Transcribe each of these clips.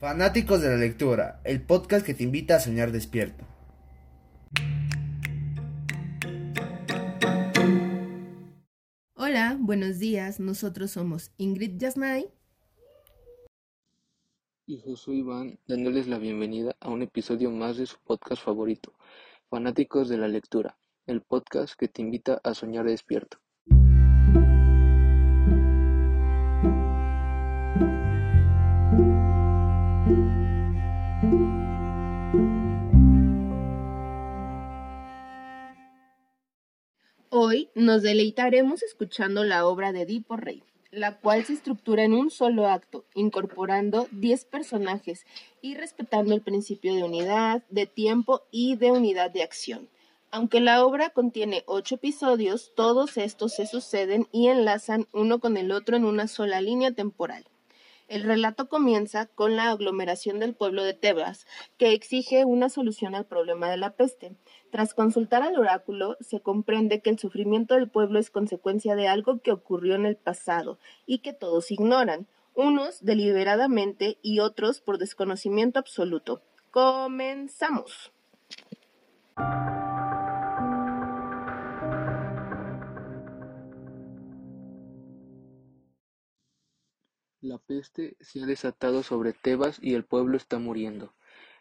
Fanáticos de la lectura, el podcast que te invita a soñar despierto. Hola, buenos días. Nosotros somos Ingrid Yasnay y Josué Iván, dándoles la bienvenida a un episodio más de su podcast favorito, Fanáticos de la Lectura, el podcast que te invita a soñar despierto. Hoy nos deleitaremos escuchando la obra de Edipo Rey, la cual se estructura en un solo acto, incorporando 10 personajes y respetando el principio de unidad, de tiempo y de unidad de acción. Aunque la obra contiene ocho episodios, todos estos se suceden y enlazan uno con el otro en una sola línea temporal. El relato comienza con la aglomeración del pueblo de Tebas, que exige una solución al problema de la peste. Tras consultar al oráculo, se comprende que el sufrimiento del pueblo es consecuencia de algo que ocurrió en el pasado y que todos ignoran, unos deliberadamente y otros por desconocimiento absoluto. Comenzamos. La peste se ha desatado sobre Tebas y el pueblo está muriendo.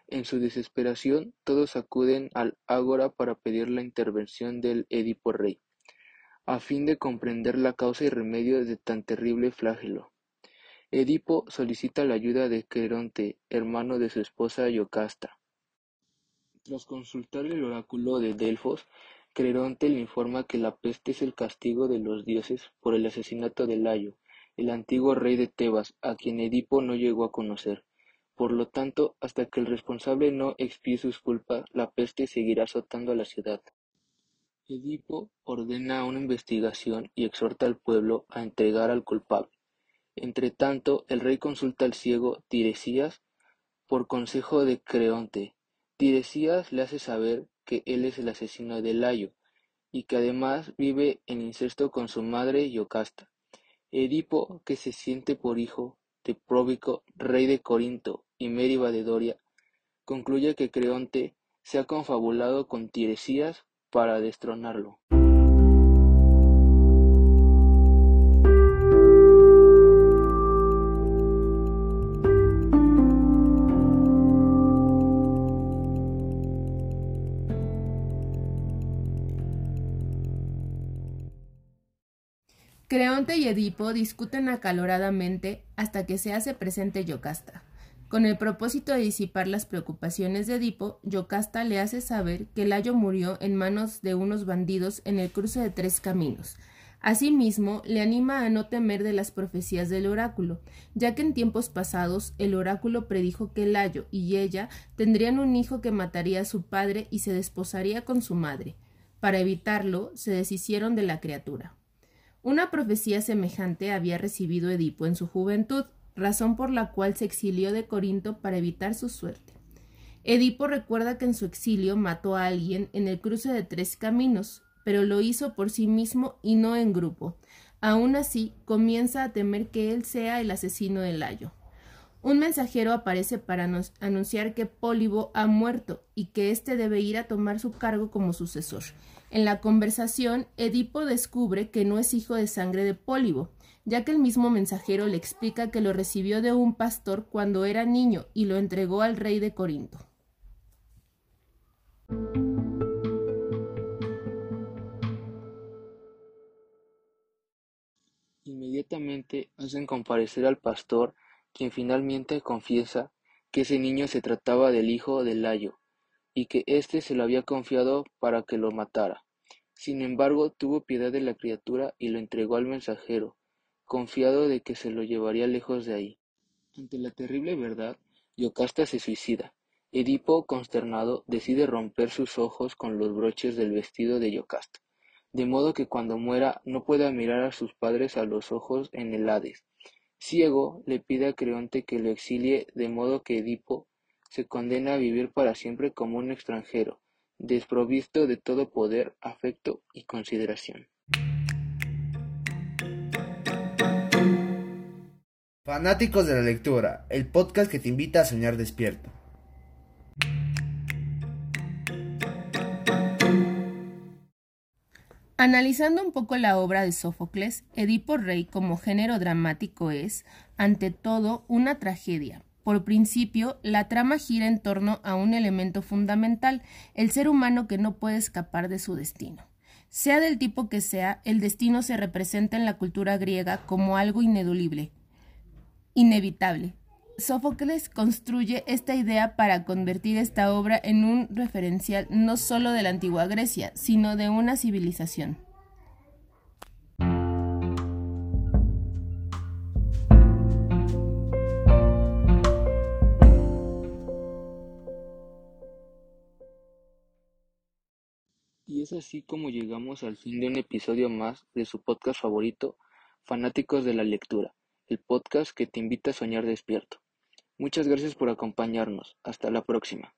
En su desesperación, todos acuden al ágora para pedir la intervención del Edipo Rey, a fin de comprender la causa y remedio de tan terrible flagelo. Edipo solicita la ayuda de Creonte, hermano de su esposa Yocasta. Tras consultar el oráculo de Delfos, Creonte le informa que la peste es el castigo de los dioses por el asesinato de Layo, el antiguo rey de Tebas, a quien Edipo no llegó a conocer. Por lo tanto, hasta que el responsable no expíe sus culpas, la peste seguirá azotando a la ciudad. Edipo ordena una investigación y exhorta al pueblo a entregar al culpable. Entretanto, el rey consulta al ciego Tiresias por consejo de Creonte. Tiresias le hace saber que él es el asesino de Layo y que además vive en incesto con su madre Yocasta. Edipo, que se siente por hijo de Próbico, rey de Corinto, y Mériba de Doria, concluye que Creonte se ha confabulado con Tiresias para destronarlo. Creonte y Edipo discuten acaloradamente hasta que se hace presente Yocasta. Con el propósito de disipar las preocupaciones de Edipo, Yocasta le hace saber que Layo murió en manos de unos bandidos en el cruce de tres caminos. Asimismo, le anima a no temer de las profecías del oráculo, ya que en tiempos pasados el oráculo predijo que Layo y ella tendrían un hijo que mataría a su padre y se desposaría con su madre. Para evitarlo, se deshicieron de la criatura. Una profecía semejante había recibido Edipo en su juventud, razón por la cual se exilió de Corinto para evitar su suerte. Edipo recuerda que en su exilio mató a alguien en el cruce de tres caminos, pero lo hizo por sí mismo y no en grupo. Aún así, comienza a temer que él sea el asesino de Layo. Un mensajero aparece para anunciar que Pólibo ha muerto y que éste debe ir a tomar su cargo como sucesor. En la conversación, Edipo descubre que no es hijo de sangre de Pólibo, ya que el mismo mensajero le explica que lo recibió de un pastor cuando era niño y lo entregó al rey de Corinto. Inmediatamente hacen comparecer al pastor, quien finalmente confiesa que ese niño se trataba del hijo de Layo, y que éste se lo había confiado para que lo matara. Sin embargo, tuvo piedad de la criatura y lo entregó al mensajero, confiado de que se lo llevaría lejos de ahí. Ante la terrible verdad, Yocasta se suicida. Edipo, consternado, decide romper sus ojos con los broches del vestido de Yocasta, de modo que cuando muera no pueda mirar a sus padres a los ojos en el Hades. Ciego, le pide a Creonte que lo exilie, de modo que Edipo se condena a vivir para siempre como un extranjero, desprovisto de todo poder, afecto y consideración. Fanáticos de la lectura, el podcast que te invita a soñar despierto. Analizando un poco la obra de Sófocles, Edipo Rey como género dramático es, ante todo, una tragedia. Por principio, la trama gira en torno a un elemento fundamental, el ser humano que no puede escapar de su destino. Sea del tipo que sea, el destino se representa en la cultura griega como algo ineludible, inevitable. Sófocles construye esta idea para convertir esta obra en un referencial no solo de la antigua Grecia, sino de una civilización. Y es así como llegamos al fin de un episodio más de su podcast favorito, Fanáticos de la Lectura, el podcast que te invita a soñar despierto. Muchas gracias por acompañarnos. Hasta la próxima.